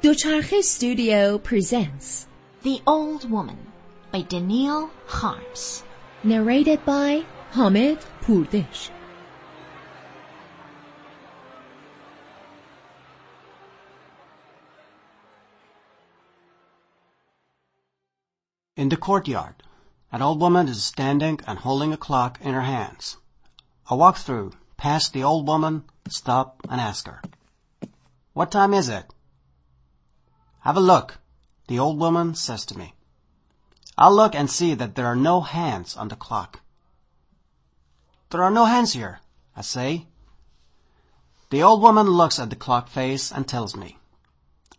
Ducharche Studio presents The Old Woman by Danielle Kharms. narrated by Hamid Purdish. In the courtyard, an old woman is standing and holding a clock in her hands. I walk through, past the old woman, stop and ask her, What time is it? Have a look, the old woman says to me. "I'll look and see that there are no hands on the clock. There are no hands here, I say. The old woman looks at the clock face and tells me.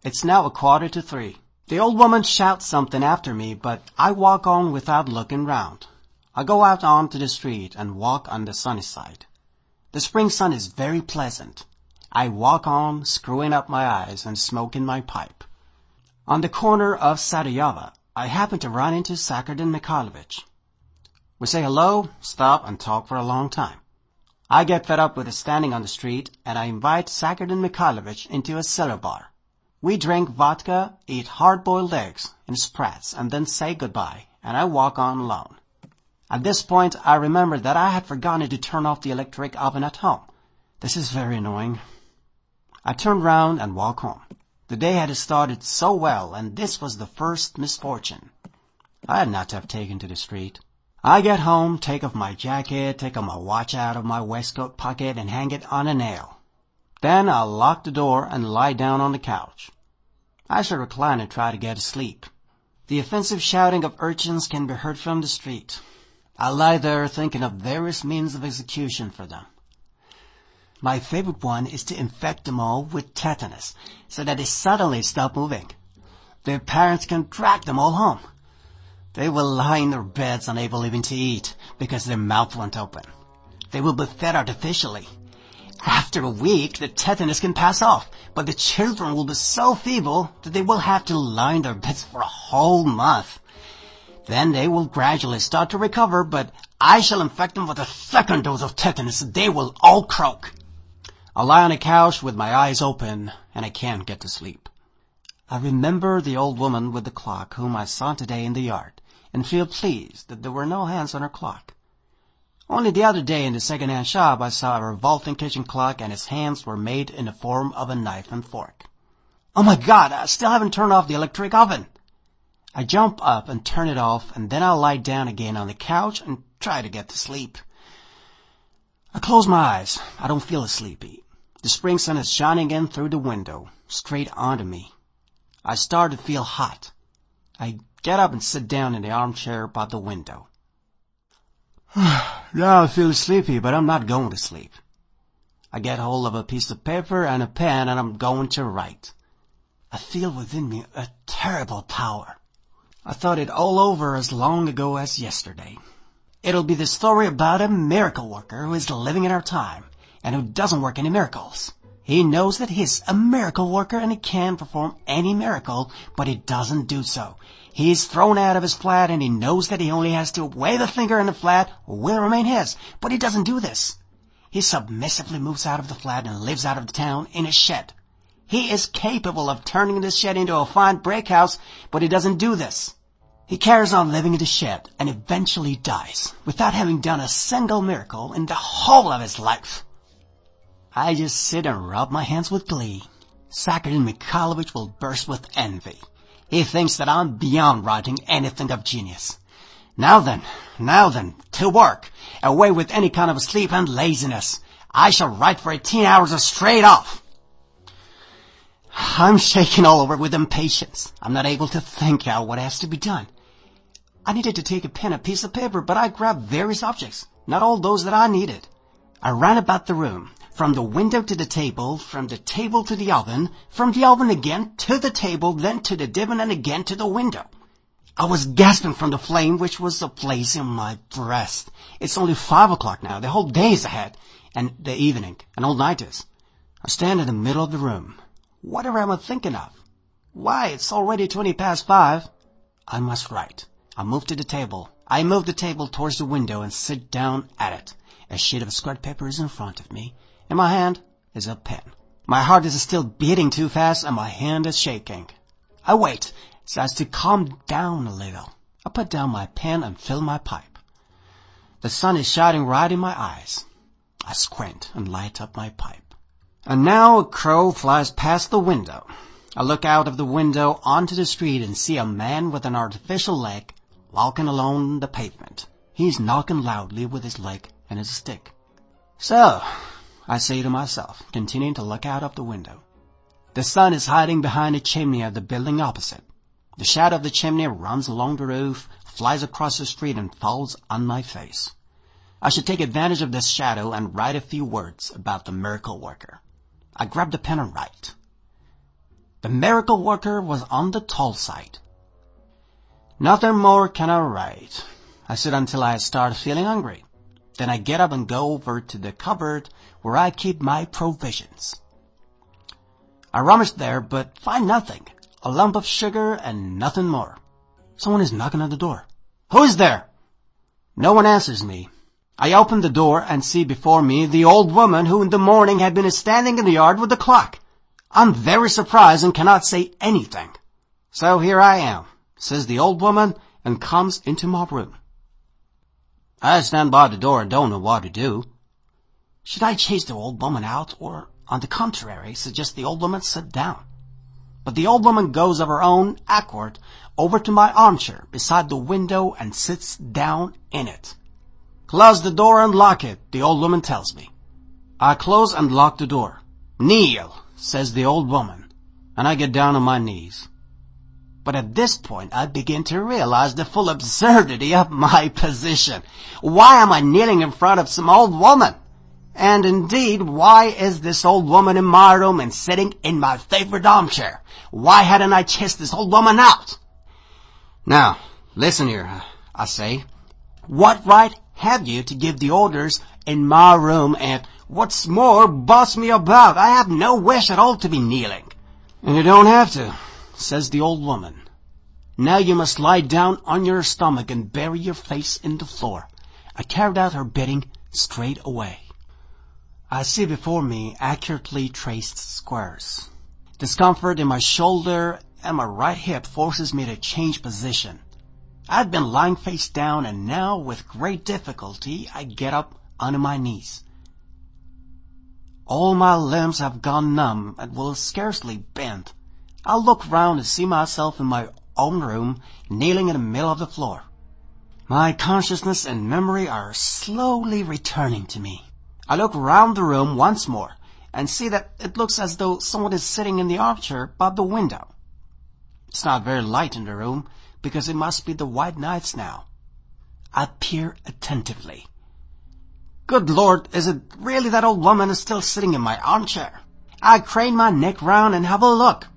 It's now a quarter to three. The old woman shouts something after me, but I walk on without looking round. I go out onto the street and walk on the sunny side. The spring sun is very pleasant. I walk on, screwing up my eyes and smoking my pipe. On the corner of Sadovaya, I happen to run into Sakardin Mikhailovich. We say hello, stop, and talk for a long time. I get fed up with standing on the street, and I invite Sakardin Mikhailovich into a cellar bar. We drink vodka, eat hard-boiled eggs and sprats, and then say goodbye, and I walk on alone. At this point, I remember that I had forgotten to turn off the electric oven at home. This is very annoying. I turn round and walk home. The day had started so well, and this was the first misfortune. I had not to have taken to the street. I get home, take off my jacket, take my watch out of my waistcoat pocket, and hang it on a nail. Then I'll lock the door and lie down on the couch. I shall recline and try to get to sleep. The offensive shouting of urchins can be heard from the street. I lie there thinking of various means of execution for them. My favorite one is to infect them all with tetanus so that they suddenly stop moving. Their parents can drag them all home. They will lie in their beds unable even to eat because their mouth won't open. They will be fed artificially. After a week, the tetanus can pass off, but the children will be so feeble that they will have to lie in their beds for a whole month. Then they will gradually start to recover, but I shall infect them with a second dose of tetanus. They will all croak. I lie on a couch with my eyes open, and I can't get to sleep. I remember the old woman with the clock whom I saw today in the yard, and feel pleased that there were no hands on her clock. Only the other day in the second-hand shop I saw a revolving kitchen clock and its hands were made in the form of a knife and fork. Oh my god, I still haven't turned off the electric oven! I jump up and turn it off and then I lie down again on the couch and try to get to sleep. I close my eyes. I don't feel sleepy. The spring sun is shining in through the window, straight onto me. I start to feel hot. I get up and sit down in the armchair by the window. now I feel sleepy, but I'm not going to sleep. I get hold of a piece of paper and a pen and I'm going to write. I feel within me a terrible power. I thought it all over as long ago as yesterday. It'll be the story about a miracle worker who is living in our time and who doesn't work any miracles. He knows that he's a miracle worker and he can perform any miracle, but he doesn't do so. He's thrown out of his flat and he knows that he only has to wave a finger and the flat will remain his, but he doesn't do this. He submissively moves out of the flat and lives out of the town in a shed. He is capable of turning this shed into a fine brick house, but he doesn't do this. He carries on living in the shed and eventually dies without having done a single miracle in the whole of his life. I just sit and rub my hands with glee. Sakardin Mikhailovich will burst with envy. He thinks that I'm beyond writing anything of genius. Now then, now then, to work. Away with any kind of sleep and laziness. I shall write for eighteen hours straight off. I'm shaking all over with impatience. I'm not able to think out what has to be done. I needed to take a pen and a piece of paper, but I grabbed various objects, not all those that I needed. I ran about the room, from the window to the table, from the table to the oven, from the oven again to the table, then to the divan and again to the window. I was gasping from the flame which was ablaze in my breast. It's only five o'clock now. The whole day is ahead. And the evening, and all night is. I stand in the middle of the room. Whatever am I thinking of? Why, it's already twenty past five. I must write. I move to the table. I move the table towards the window and sit down at it. A sheet of squared paper is in front of me. In my hand is a pen. My heart is still beating too fast and my hand is shaking. I wait so as to calm down a little. I put down my pen and fill my pipe. The sun is shining right in my eyes. I squint and light up my pipe. And now a crow flies past the window. I look out of the window onto the street and see a man with an artificial leg walking along the pavement. He's knocking loudly with his leg and his stick. So, I say to myself, continuing to look out of the window. The sun is hiding behind the chimney of the building opposite. The shadow of the chimney runs along the roof, flies across the street and falls on my face. I should take advantage of this shadow and write a few words about the miracle worker. I grab the pen and write. The miracle worker was on the tall side. Nothing more can I write. I sit until I start feeling hungry. Then I get up and go over to the cupboard where I keep my provisions. I rummage there but find nothing. A lump of sugar and nothing more. Someone is knocking at the door. Who's there? No one answers me. I open the door and see before me the old woman who in the morning had been standing in the yard with the clock. I'm very surprised and cannot say anything. So here I am, says the old woman and comes into my room. I stand by the door and don't know what to do. Should I chase the old woman out or, on the contrary, suggest the old woman sit down? But the old woman goes of her own accord over to my armchair beside the window and sits down in it. Close the door and lock it, the old woman tells me. I close and lock the door. Kneel, says the old woman, and I get down on my knees. But at this point, I begin to realize the full absurdity of my position. Why am I kneeling in front of some old woman? And indeed, why is this old woman in my room and sitting in my favorite armchair? Why hadn't I chased this old woman out? Now, listen here, I say. What right have you to give the orders in my room and what's more, boss me about? I have no wish at all to be kneeling. And you don't have to says the old woman. Now you must lie down on your stomach and bury your face in the floor. I carried out her bidding straight away. I see before me accurately traced squares. Discomfort in my shoulder and my right hip forces me to change position. I'd been lying face down and now with great difficulty I get up onto my knees. All my limbs have gone numb and will scarcely bend. I look round and see myself in my own room, kneeling in the middle of the floor. My consciousness and memory are slowly returning to me. I look round the room once more and see that it looks as though someone is sitting in the armchair by the window. It's not very light in the room because it must be the white nights now. I peer attentively. Good Lord, is it really that old woman is still sitting in my armchair? I crane my neck round and have a look.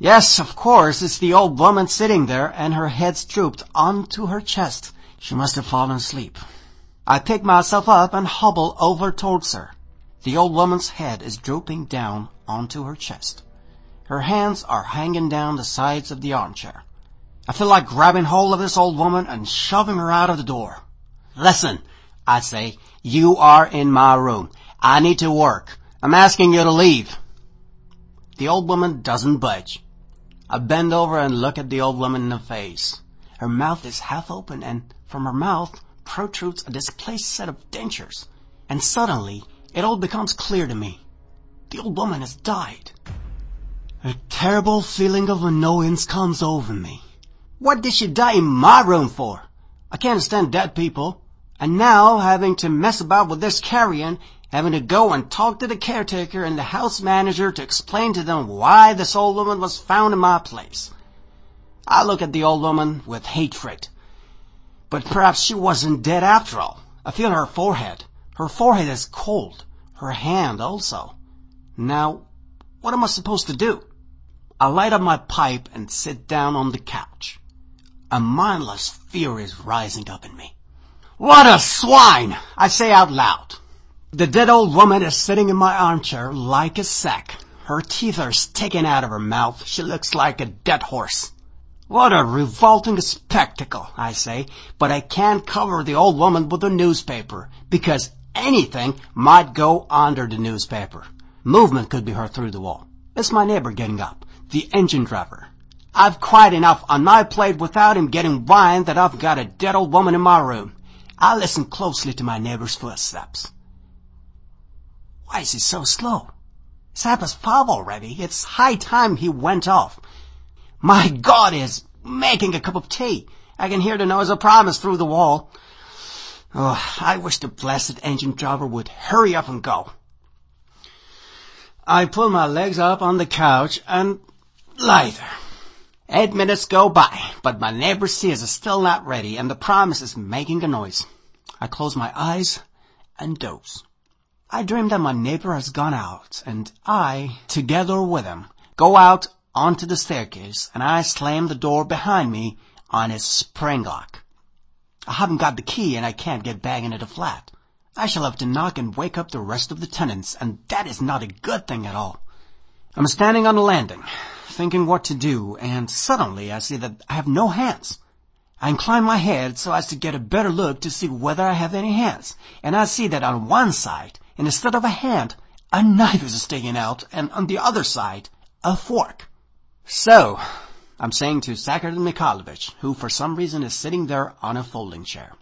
Yes, of course, it's the old woman sitting there and her head's drooped onto her chest. She must have fallen asleep. I pick myself up and hobble over towards her. The old woman's head is drooping down onto her chest. Her hands are hanging down the sides of the armchair. I feel like grabbing hold of this old woman and shoving her out of the door. Listen, I say, you are in my room. I need to work. I'm asking you to leave. The old woman doesn't budge. I bend over and look at the old woman in the face. Her mouth is half open and from her mouth protrudes a displaced set of dentures. And suddenly, it all becomes clear to me. The old woman has died. A terrible feeling of annoyance comes over me. What did she die in my room for? I can't stand dead people. And now, having to mess about with this carrion, having to go and talk to the caretaker and the house manager to explain to them why this old woman was found in my place. I look at the old woman with hatred. But perhaps she wasn't dead after all. I feel her forehead. Her forehead is cold. Her hand also. Now, what am I supposed to do? I light up my pipe and sit down on the couch. A mindless fear is rising up in me. What a swine! I say out loud. The dead old woman is sitting in my armchair like a sack. Her teeth are sticking out of her mouth. She looks like a dead horse. What a revolting spectacle, I say, but I can't cover the old woman with a newspaper because anything might go under the newspaper. Movement could be heard through the wall. It's my neighbor getting up, the engine driver. I've quite enough on my plate without him getting wine that I've got a dead old woman in my room. I listen closely to my neighbor's footsteps. Why is he so slow? It's past five already. It's high time he went off. My God, is making a cup of tea. I can hear the noise of primus through the wall. Oh, I wish the blessed engine driver would hurry up and go. I pull my legs up on the couch and lie there. Eight minutes go by, but my neighbor's sears is still not ready and the primus is making a noise. I close my eyes and doze. I dream that my neighbor has gone out and I, together with him, go out onto the staircase and I slam the door behind me on its spring lock. I haven't got the key and I can't get back into the flat. I shall have to knock and wake up the rest of the tenants, and that is not a good thing at all. I'm standing on the landing, thinking what to do, and suddenly I see that I have no hands. I incline my head so as to get a better look to see whether I have any hands, and I see that on one side, instead of a hand, a knife is sticking out, and on the other side, a fork. So, I'm saying to Sakhartin Mikhailovich, who for some reason is sitting there on a folding chair.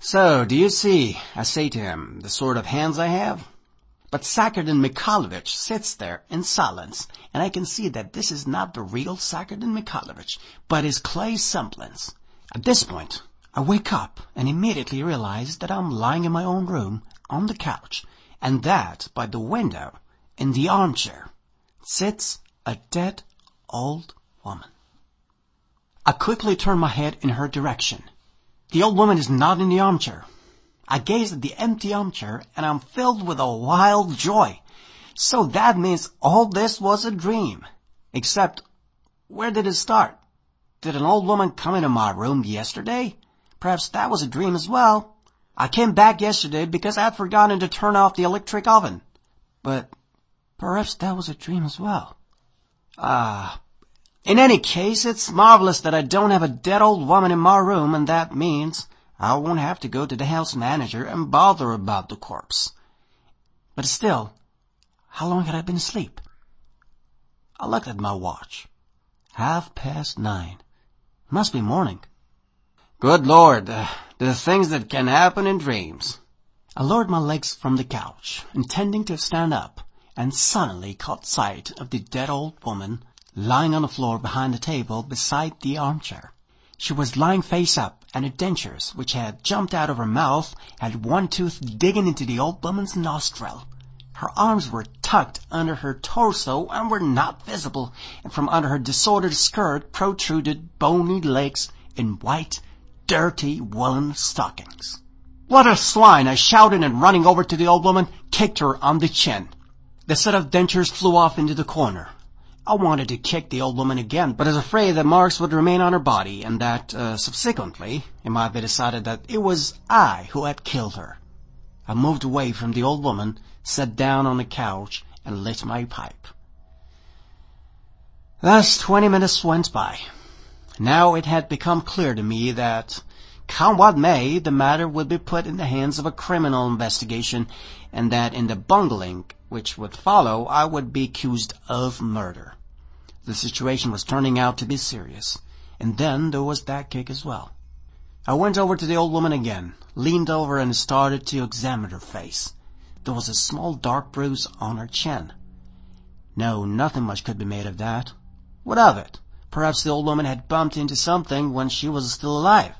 So, do you see, I say to him, the sort of hands I have? But Sakhartin Mikhailovich sits there in silence, and I can see that this is not the real Sakhartin Mikhailovich, but his clay semblance. At this point, I wake up and immediately realize that I'm lying in my own room, on the couch, and that, by the window, in the armchair, sits a dead old woman. I quickly turn my head in her direction. The old woman is not in the armchair. I gaze at the empty armchair and I'm filled with a wild joy. So that means all this was a dream. Except, where did it start? Did an old woman come into my room yesterday? Perhaps that was a dream as well. I came back yesterday because I had forgotten to turn off the electric oven. But perhaps that was a dream as well. Ah, in any case, it's marvelous that I don't have a dead old woman in my room, and that means I won't have to go to the house manager and bother about the corpse. But still, how long had I been asleep? I looked at my watch. Half past nine. Must be morning. Good Lord, uh, the things that can happen in dreams. I lowered my legs from the couch, intending to stand up, and suddenly caught sight of the dead old woman lying on the floor behind the table beside the armchair. She was lying face up, and her dentures, which had jumped out of her mouth, had one tooth digging into the old woman's nostril. Her arms were tucked under her torso and were not visible, and from under her disordered skirt protruded bony legs in white, dirty woolen stockings. What a swine! I shouted and running over to the old woman, kicked her on the chin. The set of dentures flew off into the corner. I wanted to kick the old woman again, but was afraid that marks would remain on her body and that, uh, subsequently, it might be decided that it was I who had killed her. I moved away from the old woman, sat down on the couch, and lit my pipe. Thus twenty minutes went by. Now it had become clear to me that, come what may, the matter would be put in the hands of a criminal investigation, and that in the bungling which would follow I would be accused of murder. The situation was turning out to be serious. And then there was that cake as well. I went over to the old woman again, leaned over and started to examine her face. There was a small dark bruise on her chin. No, nothing much could be made of that. What of it? Perhaps the old woman had bumped into something when she was still alive.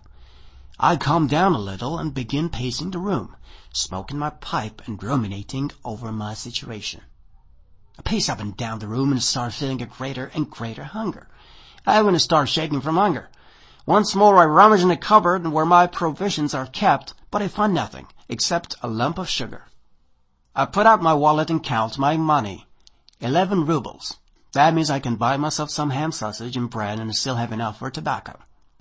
I calm down a little and begin pacing the room, smoking my pipe and ruminating over my situation. I pace up and down the room and start feeling a greater and greater hunger. I even start shaking from hunger. Once more I rummage in the cupboard where my provisions are kept, but I find nothing except a lump of sugar. I put out my wallet and count my money. Eleven rubles. That means I can buy myself some ham sausage and bread and still have enough for tobacco.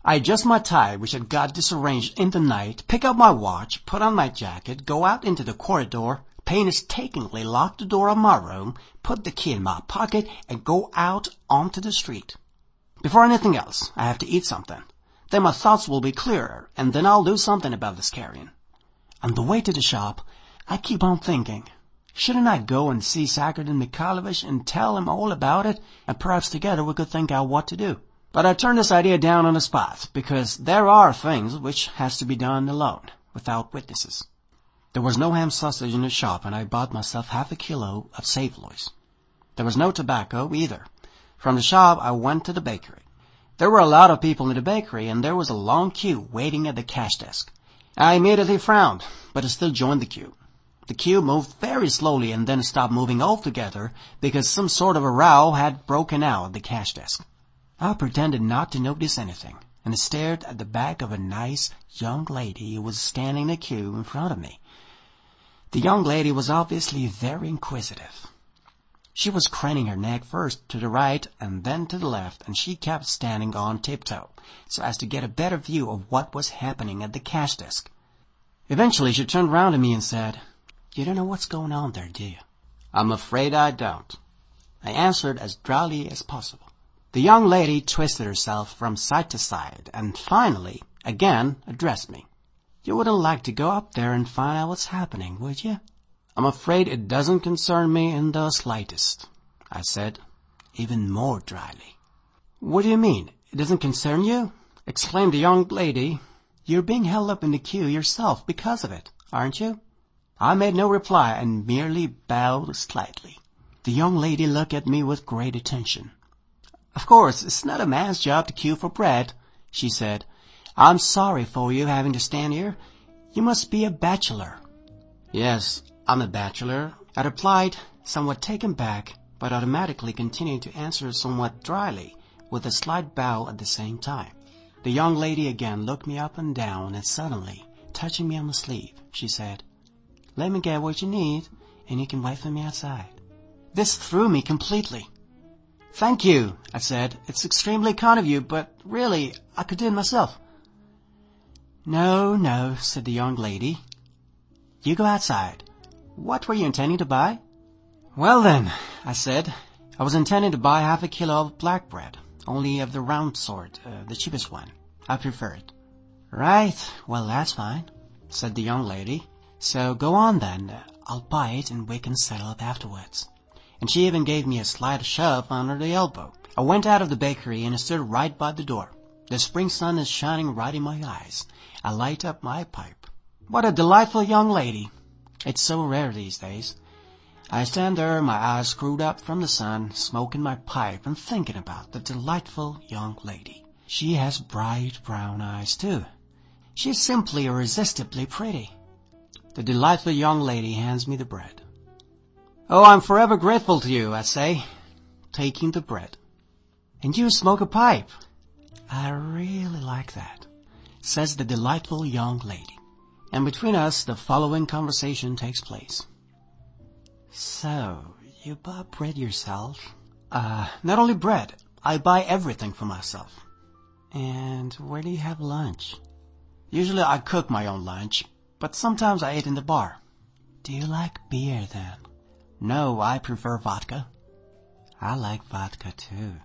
I adjust my tie, which had got disarranged in the night, pick up my watch, put on my jacket, go out into the corridor, painstakingly lock the door of my room, put the key in my pocket, and go out onto the street. Before anything else, I have to eat something. Then my thoughts will be clearer, and then I'll do something about this carrion. On the way to the shop, I keep on thinking. Shouldn't I go and see Sakardin Mikhailovich and tell him all about it, and perhaps together we could think out what to do? But I turned this idea down on the spot, because there are things which has to be done alone, without witnesses. There was no ham sausage in the shop, and I bought myself half a kilo of saveloys. There was no tobacco either. From the shop I went to the bakery. There were a lot of people in the bakery, and there was a long queue waiting at the cash desk. I immediately frowned, but I still joined the queue. The queue moved very slowly and then stopped moving altogether because some sort of a row had broken out at the cash desk. I pretended not to notice anything and stared at the back of a nice young lady who was standing in the queue in front of me. The young lady was obviously very inquisitive. She was craning her neck first to the right and then to the left, and she kept standing on tiptoe so as to get a better view of what was happening at the cash desk. Eventually she turned round to me and said, you don't know what's going on there, do you? I'm afraid I don't. I answered as dryly as possible. The young lady twisted herself from side to side and finally, again, addressed me. You wouldn't like to go up there and find out what's happening, would you? I'm afraid it doesn't concern me in the slightest, I said, even more dryly. What do you mean? It doesn't concern you? exclaimed the young lady. You're being held up in the queue yourself because of it, aren't you? I made no reply and merely bowed slightly. The young lady looked at me with great attention. Of course, it's not a man's job to queue for bread, she said. I'm sorry for you having to stand here. You must be a bachelor. Yes, I'm a bachelor, I replied, somewhat taken back, but automatically continuing to answer somewhat dryly, with a slight bow at the same time. The young lady again looked me up and down, and suddenly, touching me on the sleeve, she said, let me get what you need, and you can wait for me outside. This threw me completely. Thank you, I said. It's extremely kind of you, but really, I could do it myself. No, no, said the young lady. You go outside. What were you intending to buy? Well then, I said, I was intending to buy half a kilo of black bread, only of the round sort, uh, the cheapest one. I prefer it. Right, well that's fine, said the young lady. So go on then. I'll buy it and we can settle up afterwards. And she even gave me a slight shove under the elbow. I went out of the bakery and stood right by the door. The spring sun is shining right in my eyes. I light up my pipe. What a delightful young lady. It's so rare these days. I stand there, my eyes screwed up from the sun, smoking my pipe and thinking about the delightful young lady. She has bright brown eyes too. She's simply irresistibly pretty. The delightful young lady hands me the bread. Oh, I'm forever grateful to you, I say, taking the bread. And you smoke a pipe. I really like that, says the delightful young lady. And between us, the following conversation takes place. So, you buy bread yourself? Uh, not only bread, I buy everything for myself. And where do you have lunch? Usually I cook my own lunch, but sometimes I eat in the bar. Do you like beer then? No, I prefer vodka. I like vodka too.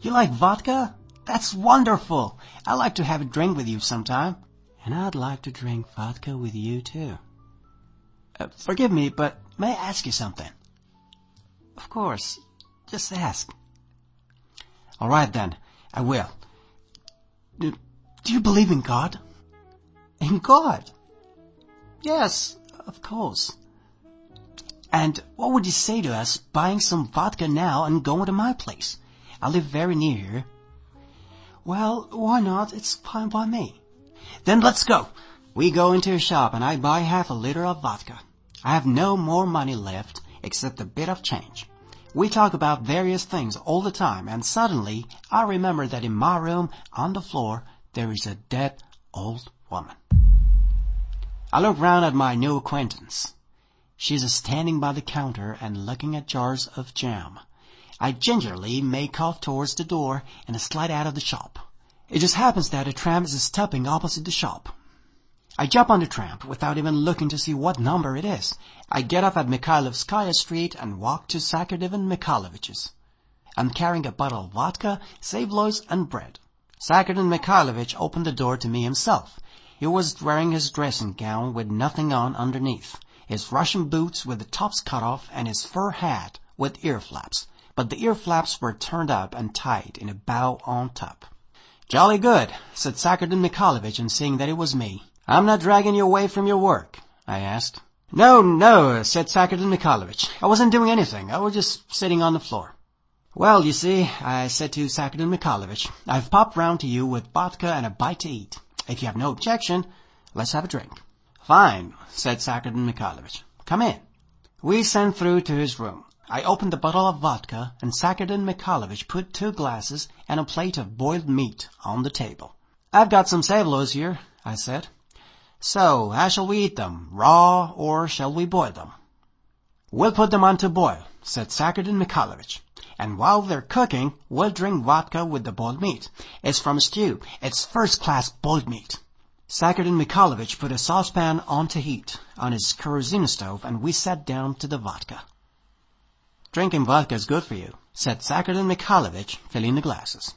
You like vodka? That's wonderful. I'd like to have a drink with you sometime. And I'd like to drink vodka with you too. Uh, forgive me, but may I ask you something? Of course. Just ask. All right then, I will. Do, do you believe in God? In God? Yes, of course. And what would you say to us buying some vodka now and going to my place? I live very near here. Well, why not? It's fine by me. Then let's go. We go into a shop and I buy half a liter of vodka. I have no more money left except a bit of change. We talk about various things all the time and suddenly I remember that in my room on the floor there is a dead old woman. I look round at my new acquaintance. She is standing by the counter and looking at jars of jam. I gingerly make off towards the door and slide out of the shop. It just happens that a tram is stopping opposite the shop. I jump on the tram without even looking to see what number it is. I get off at Mikhailovskaya Street and walk to Sakardin and Mikhailovich's. I'm carrying a bottle of vodka, saveloys, and bread. Sakardin Mikhailovich opened the door to me himself. He was wearing his dressing gown with nothing on underneath. His Russian boots with the tops cut off, and his fur hat with ear flaps, but the ear flaps were turned up and tied in a bow on top. Jolly good, said Sakardin Mikhailovich on seeing that it was me. I'm not dragging you away from your work, I asked. No, no, said Sakardin Mikhailovich. I wasn't doing anything. I was just sitting on the floor. Well, you see, I said to Sakardin Mikhailovich, I've popped round to you with vodka and a bite to eat. If you have no objection, let's have a drink. Fine, said Sakardin Mikhailovich. Come in. We sent through to his room. I opened the bottle of vodka, and Sakardin Mikhailovich put two glasses and a plate of boiled meat on the table. I've got some saveloys here, I said. So, how shall we eat them? Raw, or shall we boil them? We'll put them on to boil, said Sakardin Mikhailovich. And while they're cooking, we'll drink vodka with the boiled meat. It's from a stew. It's first-class boiled meat. Sakardin Mikhailovich put a saucepan on to heat on his kerosene stove, and we sat down to the vodka. Drinking vodka is good for you, said Sakardin Mikhailovich, filling the glasses.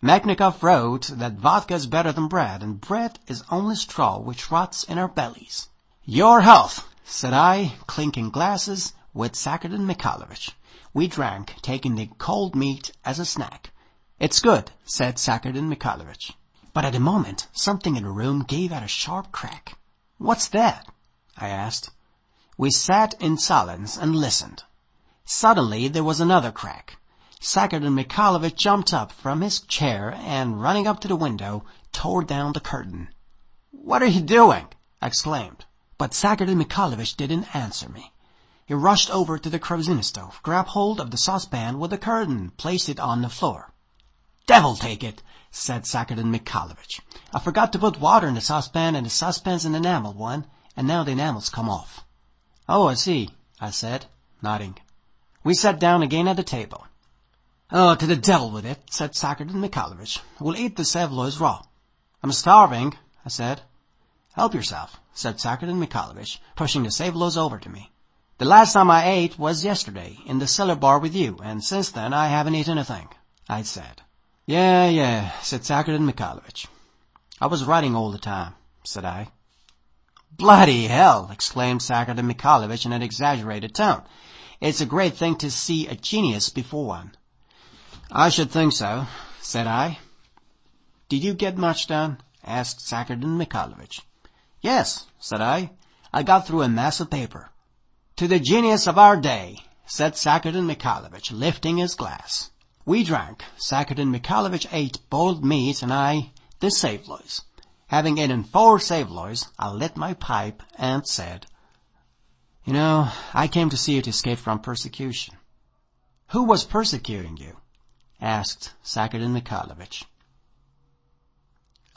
Mechnikov wrote that vodka is better than bread, and bread is only straw which rots in our bellies. Your health, said I, clinking glasses with Sakardin Mikhailovich. We drank, taking the cold meat as a snack. It's good, said Sakardin Mikhailovich. But at the moment, something in the room gave out a sharp crack. What's that? I asked. We sat in silence and listened. Suddenly there was another crack. Sakardin Mikhailovich jumped up from his chair and, running up to the window, tore down the curtain. What are you doing? I exclaimed. But Sakardin Mikhailovich didn't answer me. He rushed over to the kerosene stove, grabbed hold of the saucepan with the curtain, placed it on the floor. Devil take it, said Sakardin Mikhailovich. I forgot to put water in the saucepan and the saucepan's an enamel one, and now the enamel's come off. Oh, I see, I said, nodding. We sat down again at the table. Oh, to the devil with it, said Sakardin Mikhailovich. We'll eat the saveloys raw. I'm starving, I said. Help yourself, said Sakardin Mikhailovich, pushing the saveloys over to me. The last time I ate was yesterday, in the cellar bar with you, and since then I haven't eaten a thing, I said. Yeah, yeah, said Sakardin Mikhailovich. I was writing all the time, said I. Bloody hell, exclaimed Sakardin Mikhailovich in an exaggerated tone. It's a great thing to see a genius before one. I should think so, said I. Did you get much done? asked Sakardin Mikhailovich. Yes, said I. I got through a mass of paper. To the genius of our day, said Sakardin Mikhailovich, lifting his glass. We drank. Sakardin Mikhailovich ate boiled meat, and I the saveloys. Having eaten four saveloys, I lit my pipe and said, You know, I came to see you to escape from persecution. Who was persecuting you? asked Sakardin Mikhailovich.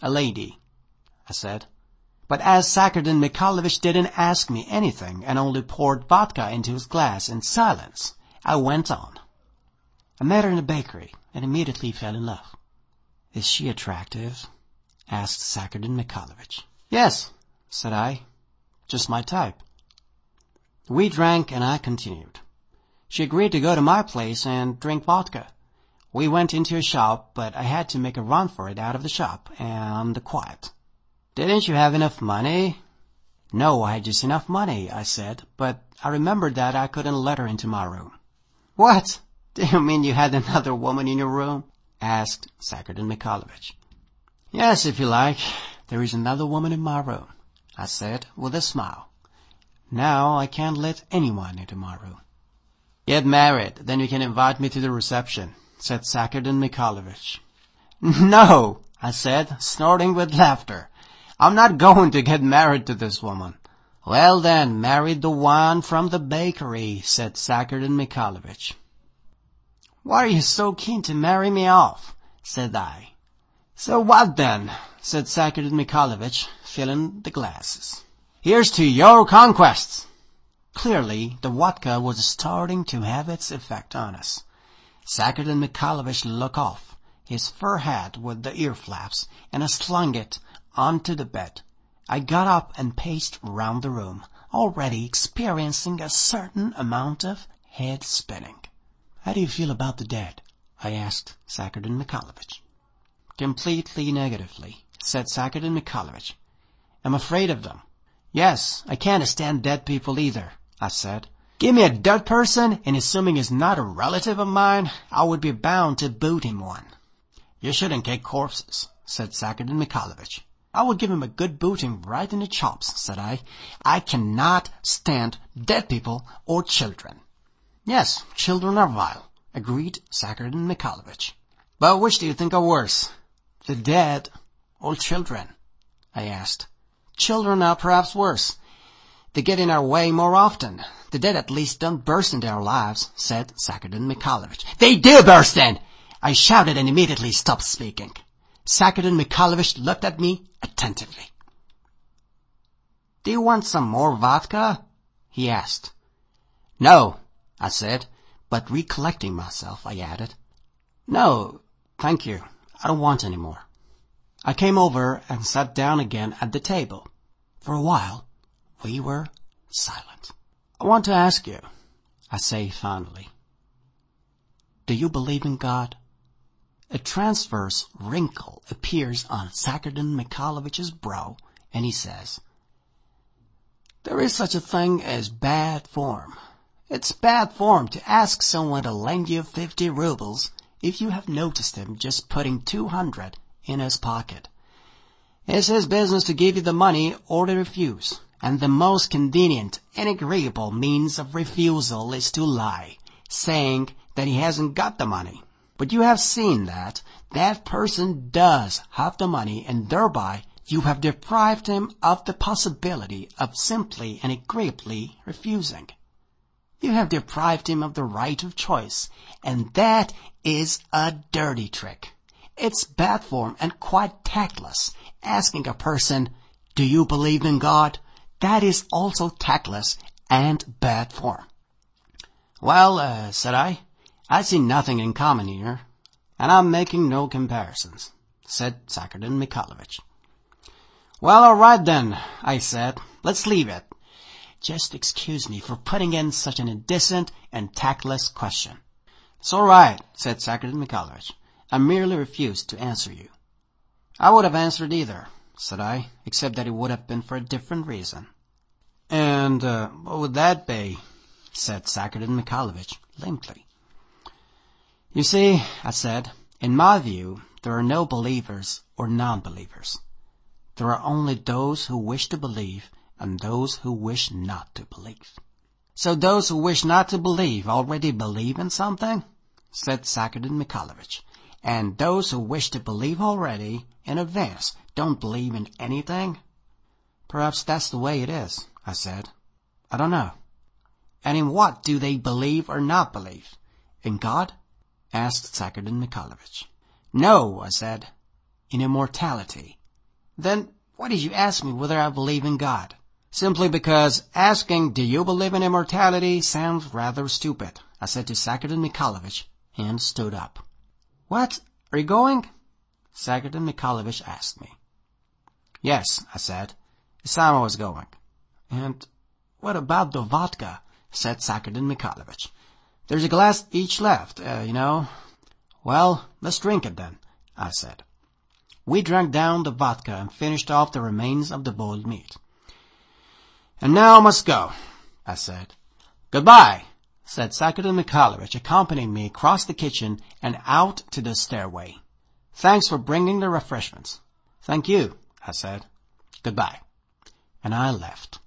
A lady, I said. But as Sakardin Mikhailovich didn't ask me anything and only poured vodka into his glass in silence, I went on. I met her in a bakery and immediately fell in love. Is she attractive? asked Sakardin Mikhailovich. Yes, said I. Just my type. We drank and I continued. She agreed to go to my place and drink vodka. We went into a shop, but I had to make a run for it out of the shop and quiet. Didn't you have enough money? No, I had just enough money, I said, but I remembered that I couldn't let her into my room. What? Do you mean you had another woman in your room? asked Sakardin Mikhailovich. Yes, if you like. There is another woman in my room, I said with a smile. Now I can't let anyone into my room. Get married, then you can invite me to the reception, said Sakardin Mikhailovich. No, I said, snorting with laughter. I'm not going to get married to this woman. Well then, marry the one from the bakery, said Sakardin Mikhailovich. Why are you so keen to marry me off? said I. So what then? said Sakardin Mikhailovich, filling the glasses. Here's to your conquests! Clearly, the vodka was starting to have its effect on us. Sakardin Mikhailovich looked off his fur hat with the ear flaps, and I slung it onto the bed. I got up and paced round the room, already experiencing a certain amount of head spinning. How do you feel about the dead? I asked Sakardin Mikhailovich. Completely negatively, said Mikhailovich. I'm afraid of them. Yes, I can't stand dead people either, I said. Give me a dead person, and assuming he's not a relative of mine, I would be bound to boot him one. You shouldn't kick corpses, said Sakardin Mikhailovich. I will give him a good booting right in the chops, said I. I cannot stand dead people or children. Yes, children are vile, agreed Sakardin Mikhailovich. But which do you think are worse, the dead or children? I asked. Children are perhaps worse. They get in our way more often. The dead at least don't burst into our lives, said Sakardin Mikhailovich. They do burst in! I shouted and immediately stopped speaking. Sakardin Mikhailovich looked at me attentively. Do you want some more vodka? he asked. No, I said, but recollecting myself, I added, No, thank you. I don't want any more. I came over and sat down again at the table. For a while, we were silent. I want to ask you, I say finally, do you believe in God? A transverse wrinkle appears on Sakardin Mikhailovich's brow, and he says, There is such a thing as bad form. It's bad form to ask someone to lend you fifty rubles if you have noticed him just putting two hundred in his pocket. It's his business to give you the money or to refuse, and the most convenient and agreeable means of refusal is to lie, saying that he hasn't got the money. But you have seen that that person does have the money and thereby you have deprived him of the possibility of simply and agreeably refusing. You have deprived him of the right of choice, and that is a dirty trick. It's bad form and quite tactless. Asking a person, do you believe in God? That is also tactless and bad form. Well, uh, said I, I see nothing in common here, and I'm making no comparisons, said Sakardin Mikhailovich. Well, all right then, I said. Let's leave it. Just excuse me for putting in such an indecent and tactless question. It's all right, said Sakardin Mikhailovich. I merely refused to answer you. I would have answered either, said I, except that it would have been for a different reason. And uh, what would that be? said Sakardin Mikhailovich limply. You see, I said, in my view, there are no believers or non-believers. There are only those who wish to believe and those who wish not to believe. So those who wish not to believe already believe in something? said Sakardin Mikhailovich. And those who wish to believe already, in advance, don't believe in anything? Perhaps that's the way it is, I said. I don't know. And in what do they believe or not believe? In God? asked Sakardin Mikhailovich. No, I said. In immortality. Then why did you ask me whether I believe in God? Simply because asking, do you believe in immortality, sounds rather stupid, I said to Sakardin Mikhailovich, and stood up. What? Are you going? Sakardin Mikhailovich asked me. Yes, I said. Isama was going. And what about the vodka? said Sakardin Mikhailovich. There's a glass each left, uh, you know. Well, let's drink it then, I said. We drank down the vodka and finished off the remains of the boiled meat. And now I must go, I said. Goodbye, said Sakardin Mikhailovich, accompanying me across the kitchen and out to the stairway. Thanks for bringing the refreshments. Thank you, I said. Goodbye. And I left.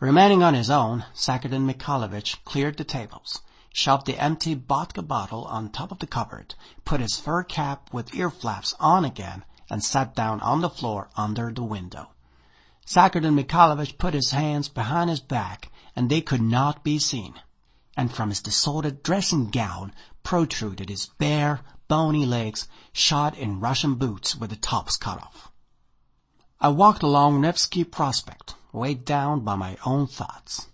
Remaining on his own, Sakardin Mikhailovich cleared the tables shoved the empty vodka bottle on top of the cupboard, put his fur cap with ear flaps on again, and sat down on the floor under the window. Sakardin Mikhailovich put his hands behind his back, and they could not be seen. And from his disordered dressing gown protruded his bare, bony legs, shod in Russian boots with the tops cut off. I walked along Nevsky Prospect, weighed down by my own thoughts.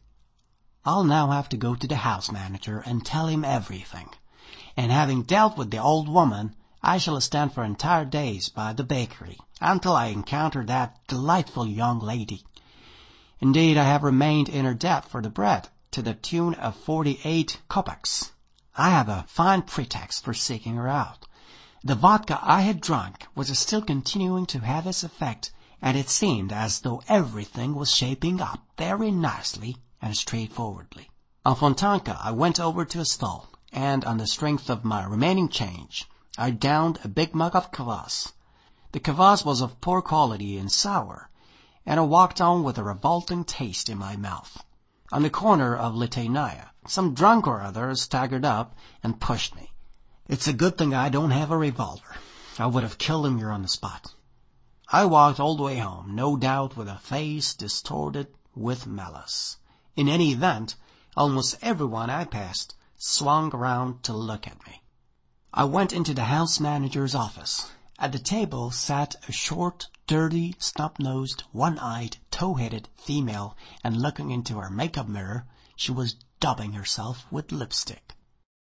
I'll now have to go to the house manager and tell him everything. And having dealt with the old woman, I shall stand for entire days by the bakery until I encountered that delightful young lady. Indeed, I have remained in her debt for the bread to the tune of forty-eight kopecks. I have a fine pretext for seeking her out. The vodka I had drunk was still continuing to have its effect, and it seemed as though everything was shaping up very nicely and straightforwardly. On Fontanka, I went over to a stall, and on the strength of my remaining change, I downed a big mug of kvass. The kvass was of poor quality and sour, and I walked on with a revolting taste in my mouth. On the corner of Liteinaya, some drunk or other staggered up and pushed me. It's a good thing I don't have a revolver. I would have killed him here on the spot. I walked all the way home, no doubt with a face distorted with malice. In any event, almost everyone I passed swung around to look at me. I went into the house manager's office. At the table sat a short, dirty, snub-nosed, one-eyed, tow-headed female, and looking into her makeup mirror, she was daubing herself with lipstick.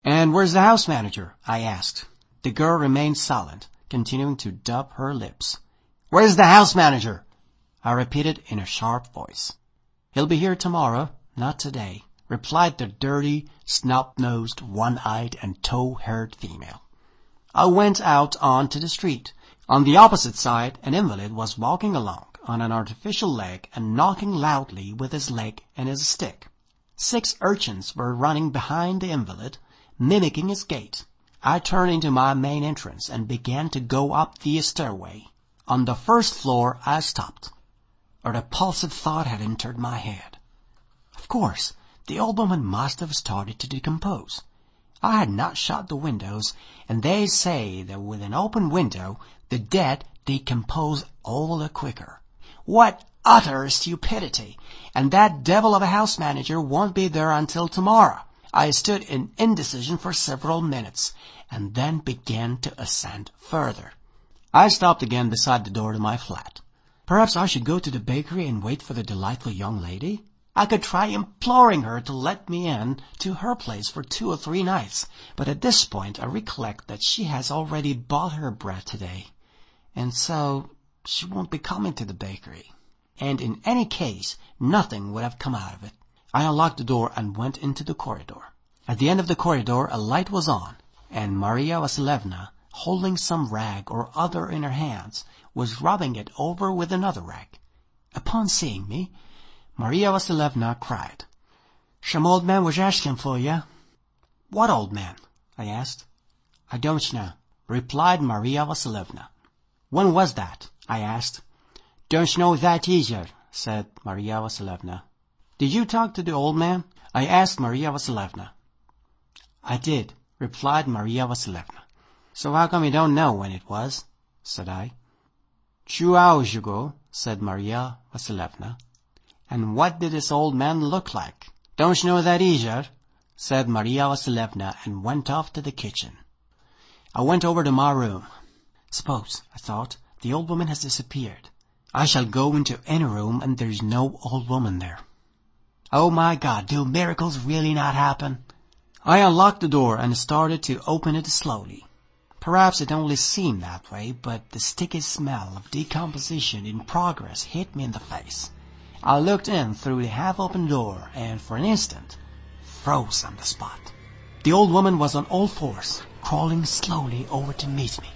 And where's the house manager? I asked. The girl remained silent, continuing to daub her lips. Where's the house manager? I repeated in a sharp voice. He'll be here tomorrow, not today, replied the dirty, snub-nosed, one-eyed, and tow-haired female. I went out on to the street. On the opposite side, an invalid was walking along on an artificial leg and knocking loudly with his leg and his stick. Six urchins were running behind the invalid, mimicking his gait. I turned into my main entrance and began to go up the stairway. On the first floor I stopped. A repulsive thought had entered my head. Of course, the old woman must have started to decompose. I had not shut the windows, and they say that with an open window the dead decompose all the quicker. What utter stupidity! And that devil of a house manager won't be there until tomorrow. I stood in indecision for several minutes, and then began to ascend further. I stopped again beside the door to my flat. Perhaps I should go to the bakery and wait for the delightful young lady? I could try imploring her to let me in to her place for two or three nights, but at this point I recollect that she has already bought her bread today, and so she won't be coming to the bakery. And in any case, nothing would have come out of it. I unlocked the door and went into the corridor. At the end of the corridor a light was on, and Maria Vasilievna, holding some rag or other in her hands, was rubbing it over with another rag. Upon seeing me, Maria Vasilievna cried, "Some old man was asking for you." "What old man?" I asked. "I don't know," replied Maria Vasilievna. "When was that?" I asked. "Don't know that either," said Maria Vasilievna. "Did you talk to the old man?" I asked Maria Vasilievna. "I did," replied Maria Vasilievna. "So how come you don't know when it was?" said I. "Two hours ago," said Maria Vasilievna. And what did this old man look like? Don't you know that either? said Maria Vasilievna and went off to the kitchen. I went over to my room. Suppose, I thought, the old woman has disappeared. I shall go into any room and there's no old woman there. Oh my God, do miracles really not happen? I unlocked the door and started to open it slowly. Perhaps it only seemed that way, but the sticky smell of decomposition in progress hit me in the face. I looked in through the half-open door and for an instant froze on the spot. The old woman was on all fours, crawling slowly over to meet me.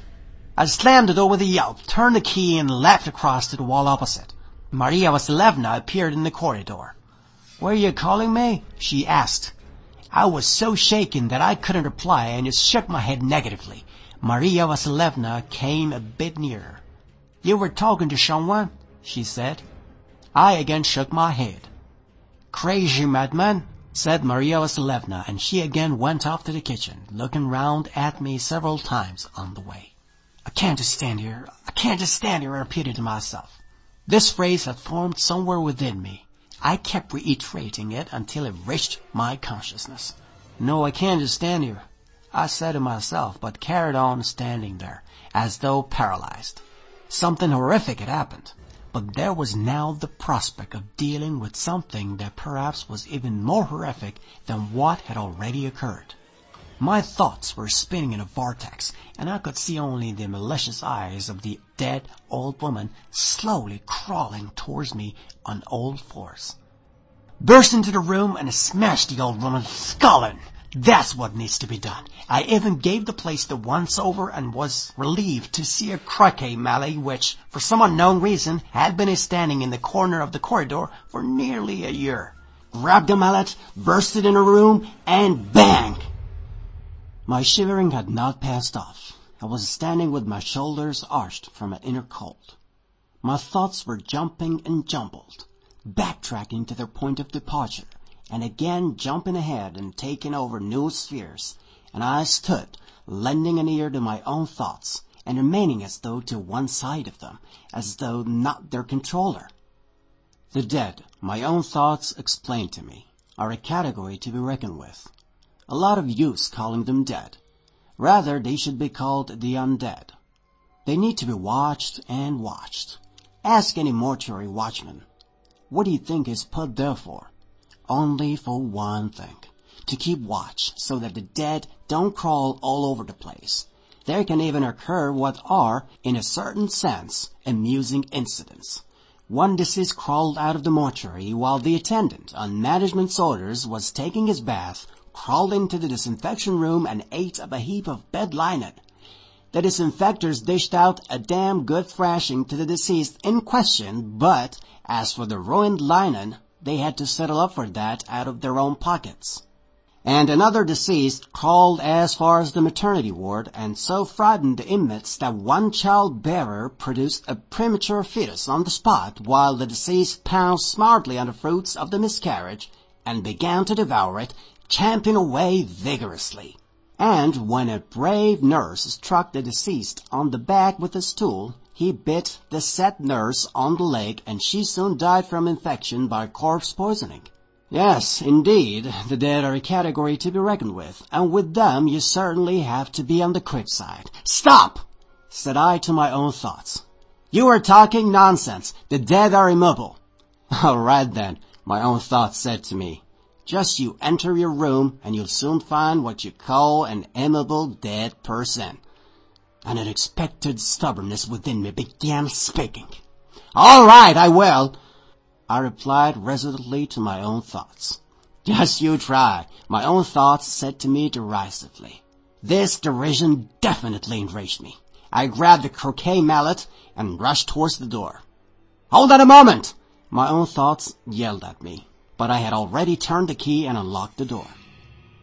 I slammed the door with a yelp, turned the key and leapt across to the wall opposite. Maria Vasilievna appeared in the corridor. Were you calling me? she asked. I was so shaken that I couldn't reply and just shook my head negatively. Maria Vasilievna came a bit nearer. You were talking to someone? she said. I again shook my head. Crazy madman, said Maria Vasilievna, and she again went off to the kitchen, looking round at me several times on the way. I can't just stand here, I can't just stand here, I repeated to myself. This phrase had formed somewhere within me. I kept reiterating it until it reached my consciousness. No, I can't just stand here, I said to myself, but carried on standing there, as though paralyzed. Something horrific had happened. But there was now the prospect of dealing with something that perhaps was even more horrific than what had already occurred. My thoughts were spinning in a vortex, and I could see only the malicious eyes of the dead old woman slowly crawling towards me on all fours. Burst into the room and smashed the old woman's skull in, That's what needs to be done. I even gave the place the once over and was relieved to see a croquet mallet which, for some unknown reason, had been standing in the corner of the corridor for nearly a year. Grabbed the mallet, burst it in a room, and bang! My shivering had not passed off. I was standing with my shoulders arched from an inner cold. My thoughts were jumping and jumbled, backtracking to their point of departure, and again jumping ahead and taking over new spheres, and I stood, lending an ear to my own thoughts, and remaining as though to one side of them, as though not their controller. The dead, my own thoughts explained to me, are a category to be reckoned with. A lot of use calling them dead. Rather, they should be called the undead. They need to be watched and watched. Ask any mortuary watchman. What do you think is put there for? Only for one thing. To keep watch so that the dead don't crawl all over the place. There can even occur what are, in a certain sense, amusing incidents. One deceased crawled out of the mortuary while the attendant, on management's orders, was taking his bath crawled into the disinfection room and ate up a heap of bed linen. The disinfectors dished out a damn good thrashing to the deceased in question, but as for the ruined linen, they had to settle up for that out of their own pockets. And another deceased crawled as far as the maternity ward and so frightened the inmates that one child bearer produced a premature fetus on the spot while the deceased pounced smartly on the fruits of the miscarriage and began to devour it champing away vigorously. And when a brave nurse struck the deceased on the back with a stool, he bit the said nurse on the leg and she soon died from infection by corpse poisoning. Yes, indeed, the dead are a category to be reckoned with, and with them you certainly have to be on the quick side. Stop! said I to my own thoughts. You are talking nonsense. The dead are immobile. All right then, my own thoughts said to me. Just you enter your room and you'll soon find what you call an amiable dead person. An unexpected stubbornness within me began speaking. All right, I will, I replied resolutely to my own thoughts. Just you try, my own thoughts said to me derisively. This derision definitely enraged me. I grabbed the croquet mallet and rushed towards the door. Hold on a moment! My own thoughts yelled at me but I had already turned the key and unlocked the door.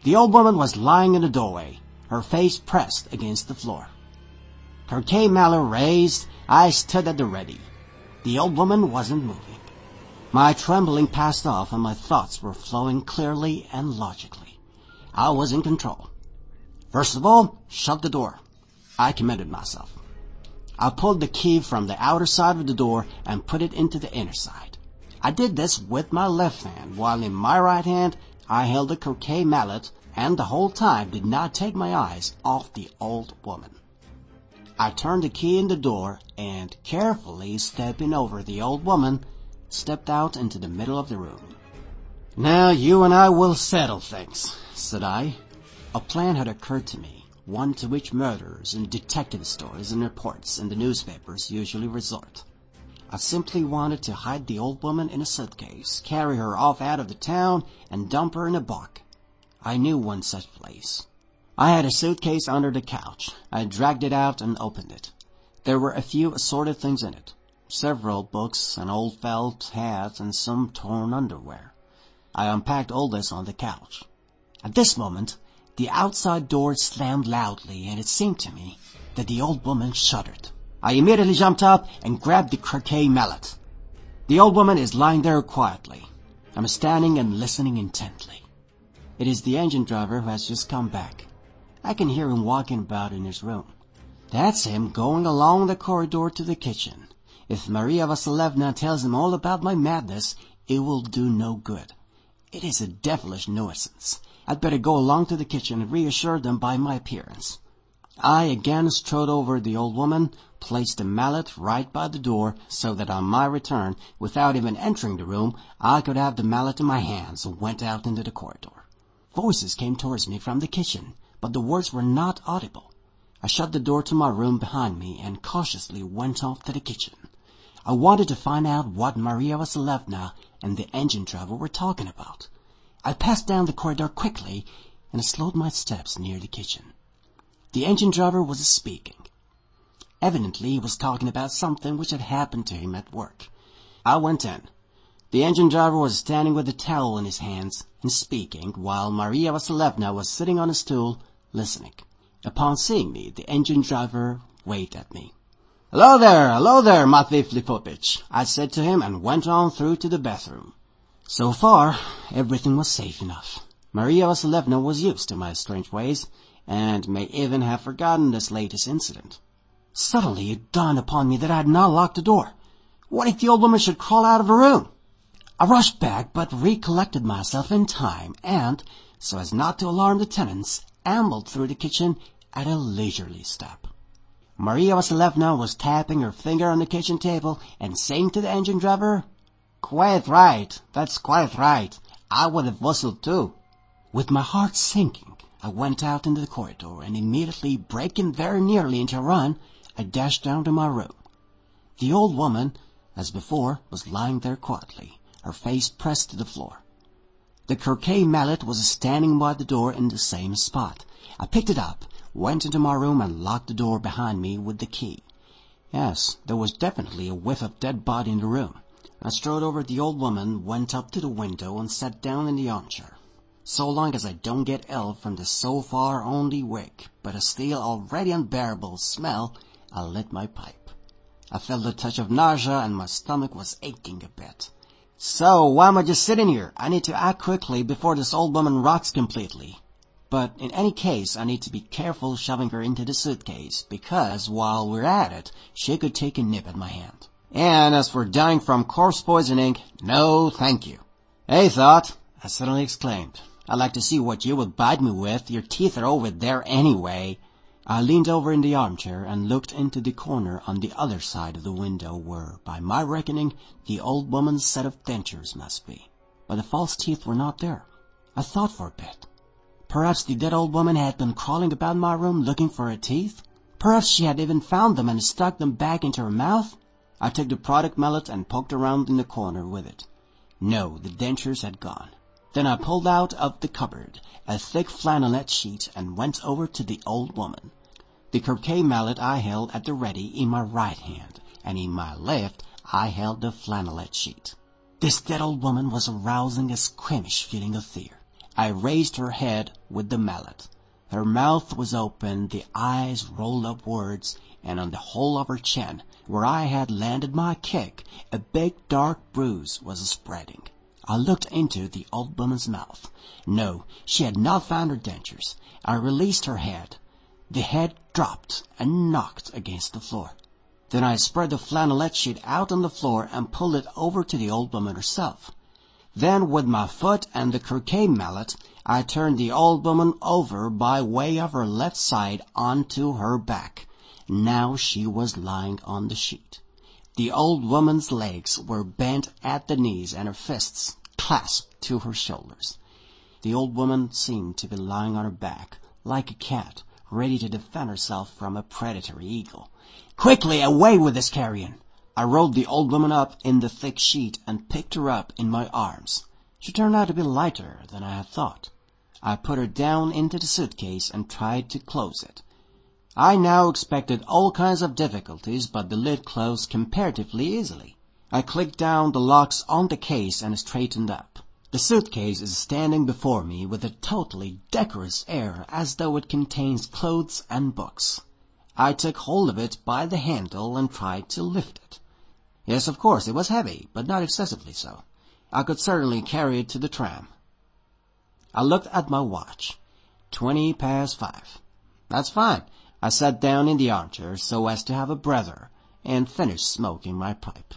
The old woman was lying in the doorway, her face pressed against the floor. Croquet mallet raised, I stood at the ready. The old woman wasn't moving. My trembling passed off and my thoughts were flowing clearly and logically. I was in control. First of all, shut the door. I committed myself. I pulled the key from the outer side of the door and put it into the inner side. I did this with my left hand, while in my right hand I held a croquet mallet and the whole time did not take my eyes off the old woman. I turned the key in the door and, carefully stepping over the old woman, stepped out into the middle of the room. Now you and I will settle things, said I. A plan had occurred to me, one to which murderers and detective stories and reports in the newspapers usually resort. I simply wanted to hide the old woman in a suitcase, carry her off out of the town, and dump her in a bog. I knew one such place. I had a suitcase under the couch. I dragged it out and opened it. There were a few assorted things in it. Several books, an old felt hat, and some torn underwear. I unpacked all this on the couch. At this moment, the outside door slammed loudly, and it seemed to me that the old woman shuddered. I immediately jumped up and grabbed the croquet mallet. The old woman is lying there quietly. I'm standing and listening intently. It is the engine driver who has just come back. I can hear him walking about in his room. That's him going along the corridor to the kitchen. If Maria Vasilevna tells him all about my madness, it will do no good. It is a devilish nuisance. I'd better go along to the kitchen and reassure them by my appearance. I again strode over the old woman, placed the mallet right by the door so that on my return, without even entering the room, I could have the mallet in my hands and went out into the corridor. Voices came towards me from the kitchen, but the words were not audible. I shut the door to my room behind me and cautiously went off to the kitchen. I wanted to find out what Maria Vasilevna and the engine driver were talking about. I passed down the corridor quickly and slowed my steps near the kitchen. The engine driver was speaking. Evidently he was talking about something which had happened to him at work. I went in. The engine driver was standing with a towel in his hands and speaking, while Maria Vasilievna was sitting on a stool listening. Upon seeing me, the engine driver waved at me. Hello there, hello there, Matvey Filipovich, I said to him and went on through to the bathroom. So far, everything was safe enough. Maria Vasilievna was used to my strange ways, and may even have forgotten this latest incident. Suddenly it dawned upon me that I had not locked the door. What if the old woman should crawl out of her room? I rushed back, but recollected myself in time, and, so as not to alarm the tenants, ambled through the kitchen at a leisurely step. Maria Vasilievna was tapping her finger on the kitchen table and saying to the engine driver, Quite right, that's quite right. I would have whistled too. With my heart sinking, I went out into the corridor, and immediately breaking very nearly into a run, I dashed down to my room. The old woman, as before, was lying there quietly her face pressed to the floor. The croquet mallet was standing by the door in the same spot. I picked it up, went into my room, and locked the door behind me with the key. Yes, there was definitely a whiff of dead body in the room. I strode over to the old woman, went up to the window, and sat down in the armchair. So long as I don't get ill from the so far only weak, but a still already unbearable smell, I lit my pipe. I felt a touch of nausea, and my stomach was aching a bit. So, why am I just sitting here? I need to act quickly before this old woman rots completely. But in any case, I need to be careful shoving her into the suitcase, because while we're at it, she could take a nip at my hand. And as for dying from corpse poisoning, no thank you. Hey, Thought, I suddenly exclaimed. I'd like to see what you would bite me with. Your teeth are over there anyway. I leaned over in the armchair and looked into the corner on the other side of the window where, by my reckoning, the old woman's set of dentures must be. But the false teeth were not there. I thought for a bit. Perhaps the dead old woman had been crawling about my room looking for her teeth. Perhaps she had even found them and stuck them back into her mouth. I took the croquet mallet and poked around in the corner with it. No, the dentures had gone. Then I pulled out of the cupboard a thick flannelette sheet and went over to the old woman. The croquet mallet I held at the ready in my right hand, and in my left I held the flannelette sheet. This dead old woman was arousing a squeamish feeling of fear. I raised her head with the mallet. Her mouth was open, the eyes rolled upwards, and on the whole of her chin, where I had landed my kick, a big dark bruise was spreading. I looked into the old woman's mouth. No, she had not found her dentures. I released her head. The head dropped and knocked against the floor. Then I spread the flannelette sheet out on the floor and pulled it over to the old woman herself. Then with my foot and the croquet mallet I turned the old woman over by way of her left side onto her back. Now she was lying on the sheet. The old woman's legs were bent at the knees and her fists clasped to her shoulders. The old woman seemed to be lying on her back, like a cat, ready to defend herself from a predatory eagle. Quickly, away with this carrion! I rolled the old woman up in the thick sheet and picked her up in my arms. She turned out to be lighter than I had thought. I put her down into the suitcase and tried to close it. I now expected all kinds of difficulties, but the lid closed comparatively easily. I clicked down the locks on the case and straightened up. The suitcase is standing before me with a totally decorous air as though it contains clothes and books. I took hold of it by the handle and tried to lift it. Yes, of course, it was heavy, but not excessively so. I could certainly carry it to the tram. I looked at my watch. Twenty past five. That's fine. I sat down in the armchair so as to have a breather and finished smoking my pipe.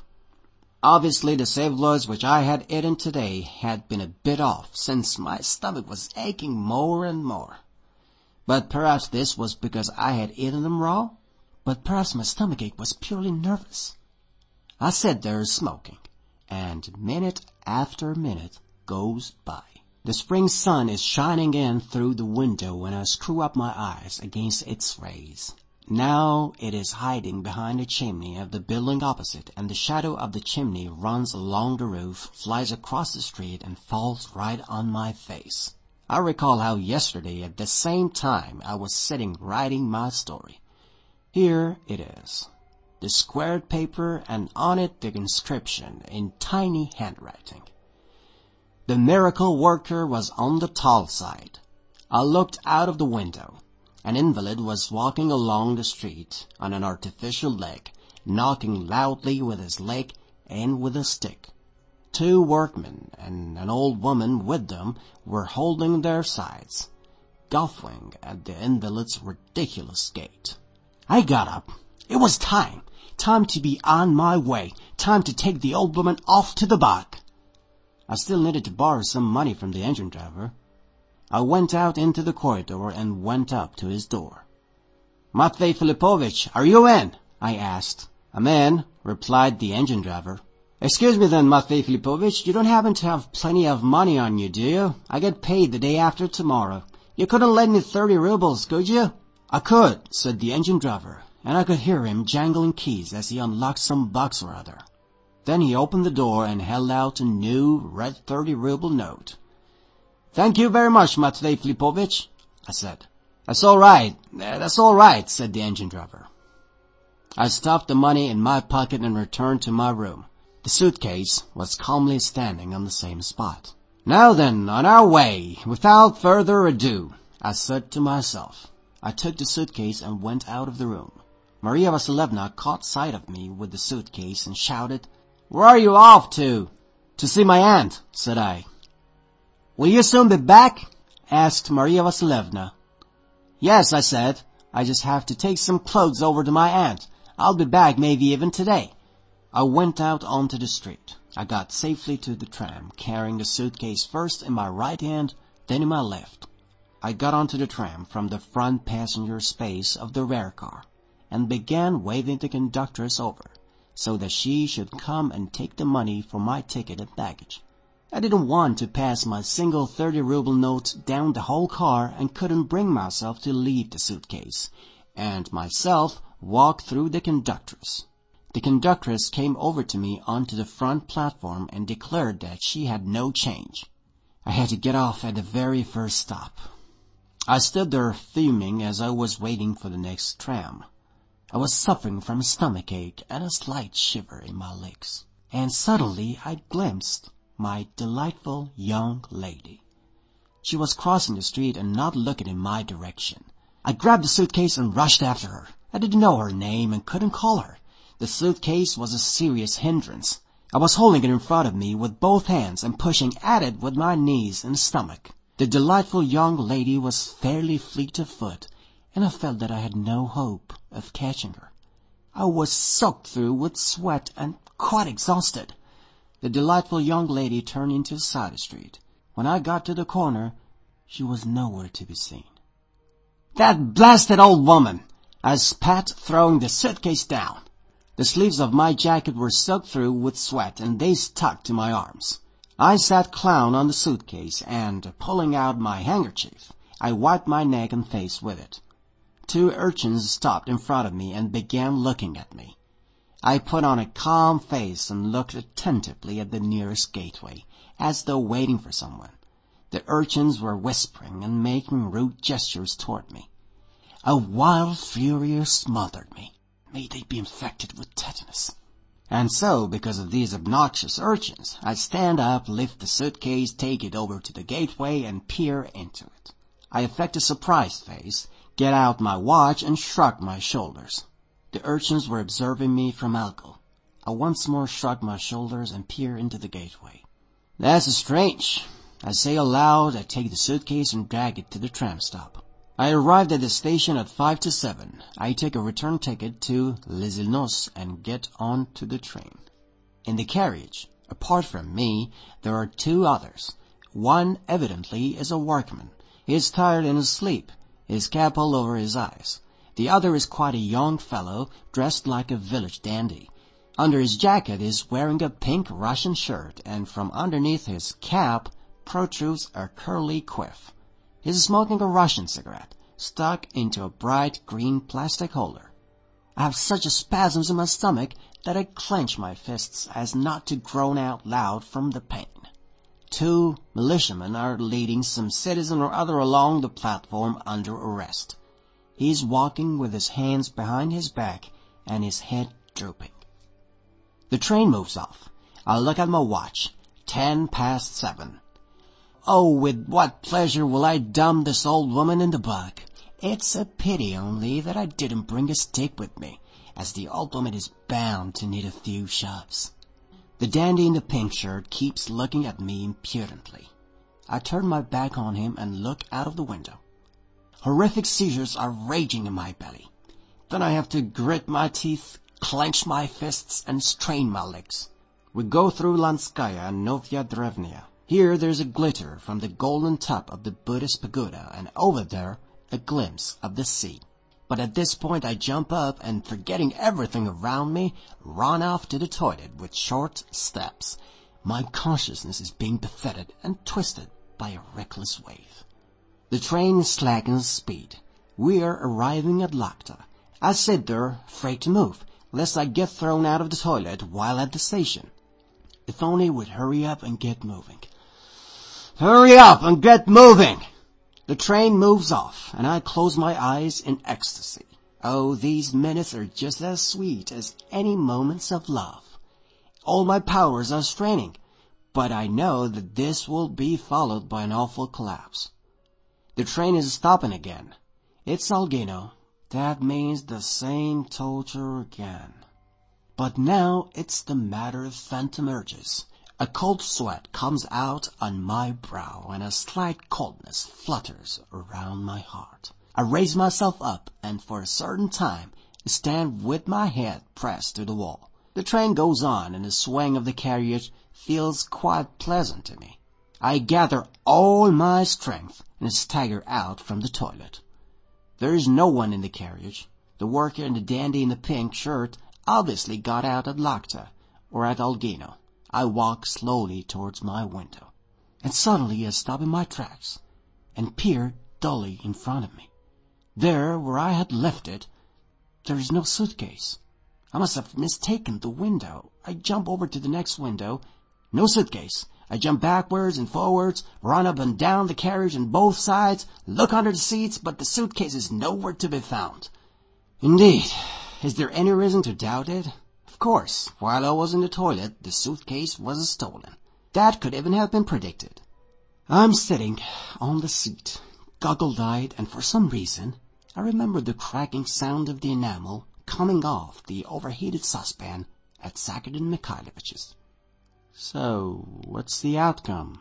Obviously the saveloys which I had eaten today had been a bit off, since my stomach was aching more and more. But perhaps this was because I had eaten them raw? But perhaps my stomach ache was purely nervous. I sat there smoking, and minute after minute goes by. The spring sun is shining in through the window when I screw up my eyes against its rays. Now it is hiding behind the chimney of the building opposite, and the shadow of the chimney runs along the roof, flies across the street, and falls right on my face. I recall how yesterday at the same time I was sitting writing my story. Here it is. The squared paper and on it the inscription in tiny handwriting. The miracle worker was on the tall side. I looked out of the window. An invalid was walking along the street on an artificial leg, knocking loudly with his leg and with a stick. Two workmen and an old woman with them were holding their sides, guffawing at the invalid's ridiculous gait. I got up. It was time. Time to be on my way. Time to take the old woman off to the back. I still needed to borrow some money from the engine driver. I went out into the corridor and went up to his door. Matvey Filipovich, are you in? I asked. I'm in, replied the engine driver. Excuse me then, Matvey Filipovich, you don't happen to have plenty of money on you, do you? I get paid the day after tomorrow. You couldn't lend me thirty rubles, could you? I could, said the engine driver, and I could hear him jangling keys as he unlocked some box or other. Then he opened the door and held out a new red thirty ruble note. Thank you very much, Matvey Filipovich, I said. That's all right, eh, that's all right, said the engine driver. I stuffed the money in my pocket and returned to my room. The suitcase was calmly standing on the same spot. Now then, on our way, without further ado, I said to myself. I took the suitcase and went out of the room. Maria Vasilievna caught sight of me with the suitcase and shouted, Where are you off to? To see my aunt, said I. Will you soon be back? asked Maria Vasilievna. Yes, I said. I just have to take some clothes over to my aunt. I'll be back maybe even today. I went out onto the street. I got safely to the tram, carrying the suitcase first in my right hand, then in my left. I got onto the tram from the front passenger space of the rear car and began waving the conductress over so that she should come and take the money for my ticket and baggage. I didn't want to pass my single 30 ruble note down the whole car and couldn't bring myself to leave the suitcase and myself walk through the conductress. The conductress came over to me onto the front platform and declared that she had no change. I had to get off at the very first stop. I stood there fuming as I was waiting for the next tram. I was suffering from a stomachache and a slight shiver in my legs. And suddenly I glimpsed my delightful young lady. She was crossing the street and not looking in my direction. I grabbed the suitcase and rushed after her. I didn't know her name and couldn't call her. The suitcase was a serious hindrance. I was holding it in front of me with both hands and pushing at it with my knees and stomach. The delightful young lady was fairly fleet of foot, and I felt that I had no hope of catching her. I was soaked through with sweat and quite exhausted. The delightful young lady turned into a side street. When I got to the corner, she was nowhere to be seen. That blasted old woman! I spat, throwing the suitcase down. The sleeves of my jacket were soaked through with sweat and they stuck to my arms. I sat clown on the suitcase and, pulling out my handkerchief, I wiped my neck and face with it. Two urchins stopped in front of me and began looking at me. I put on a calm face and looked attentively at the nearest gateway, as though waiting for someone. The urchins were whispering and making rude gestures toward me. A wild fury smothered me. May they be infected with tetanus. And so, because of these obnoxious urchins, I stand up, lift the suitcase, take it over to the gateway, and peer into it. I affect a surprised face, get out my watch, and shrug my shoulders. The urchins were observing me from Alko. I once more shrug my shoulders and peer into the gateway. That's strange. I say aloud, I take the suitcase and drag it to the tram stop. I arrived at the station at five to seven. I take a return ticket to Lisiy Nos and get on to the train. In the carriage, apart from me, there are two others. One evidently is a workman. He is tired and asleep, his cap all over his eyes. The other is quite a young fellow, dressed like a village dandy. Under his jacket is wearing a pink Russian shirt, and from underneath his cap protrudes a curly quiff. He is smoking a Russian cigarette, stuck into a bright green plastic holder. I have such spasms in my stomach that I clench my fists as not to groan out loud from the pain. two militiamen are leading some citizen or other along the platform under arrest. He is walking with his hands behind his back and his head drooping. The train moves off. I look at my watch. Ten past seven. Oh, with what pleasure will I dump this old woman in the bug. It's a pity only that I didn't bring a stick with me, as the old woman is bound to need a few shoves. The dandy in the pink shirt keeps looking at me impudently. I turn my back on him and look out of the window. Horrific seizures are raging in my belly. Then I have to grit my teeth, clench my fists, and strain my legs. We go through Lanskaya and Novaya Derevnya. Here there's a glitter from the golden top of the Buddhist pagoda, and over there a glimpse of the sea. But at this point I jump up and forgetting everything around me, run off to the toilet with short steps. My consciousness is being buffeted and twisted by a reckless wave. The train slackens speed. We are arriving at Lakhta. I sit there, afraid to move, lest I get thrown out of the toilet while at the station. If only we'd hurry up and get moving. Hurry up and get moving! The train moves off, and I close my eyes in ecstasy. Oh, these minutes are just as sweet as any moments of love. All my powers are straining, but I know that this will be followed by an awful collapse. The train is stopping again. It's Algino. That means the same torture again. But now it's the matter that emerges. A cold sweat comes out on my brow and a slight coldness flutters around my heart. I raise myself up and for a certain time stand with my head pressed to the wall. The train goes on and the swing of the carriage feels quite pleasant to me. I gather all my strength and stagger out from the toilet. There is no one in the carriage. The worker and the dandy in the pink shirt obviously got out at Lakhta or at Algino. I walk slowly towards my window, and suddenly I stop in my tracks and peer dully in front of me. There, where I had left it, there is no suitcase. I must have mistaken the window. I jump over to the next window. No suitcase. I jump backwards and forwards, run up and down the carriage on both sides, look under the seats, but the suitcase is nowhere to be found. Indeed, is there any reason to doubt it? Of course, while I was in the toilet, the suitcase was stolen. That could even have been predicted. I'm sitting on the seat, goggle-eyed, and for some reason I remember the cracking sound of the enamel coming off the overheated saucepan at Sakerdon Mikhailovich's. So, what's the outcome?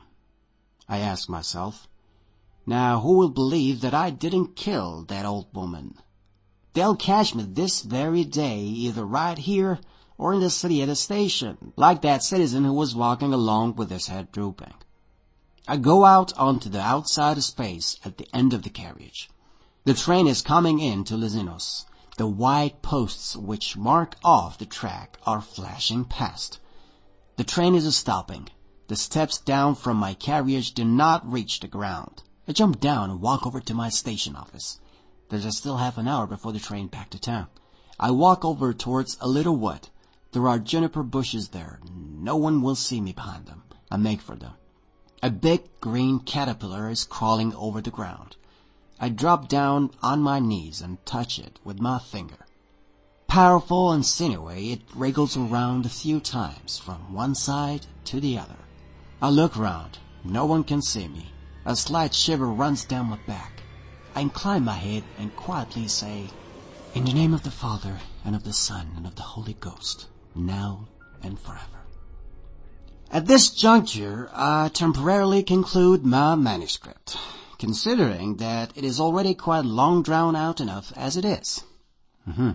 I ask myself. Now, who will believe that I didn't kill that old woman? They'll catch me this very day, either right here or in the city at a station, like that citizen who was walking along with his head drooping. I go out onto the outside space at the end of the carriage. The train is coming in to Lisiy Nos. The white posts which mark off the track are flashing past. The train is stopping. The steps down from my carriage do not reach the ground. I jump down and walk over to my station office. There's still half an hour before the train back to town. I walk over towards a little wood. There are juniper bushes there. No one will see me behind them. I make for them. A big green caterpillar is crawling over the ground. I drop down on my knees and touch it with my finger. Powerful and sinewy, it wriggles around a few times from one side to the other. I look round. No one can see me. A slight shiver runs down my back. I incline my head and quietly say, In the name of the Father, and of the Son, and of the Holy Ghost now and forever. At this juncture, I temporarily conclude my manuscript, considering that it is already quite long drawn out enough as it is. Mm-hmm.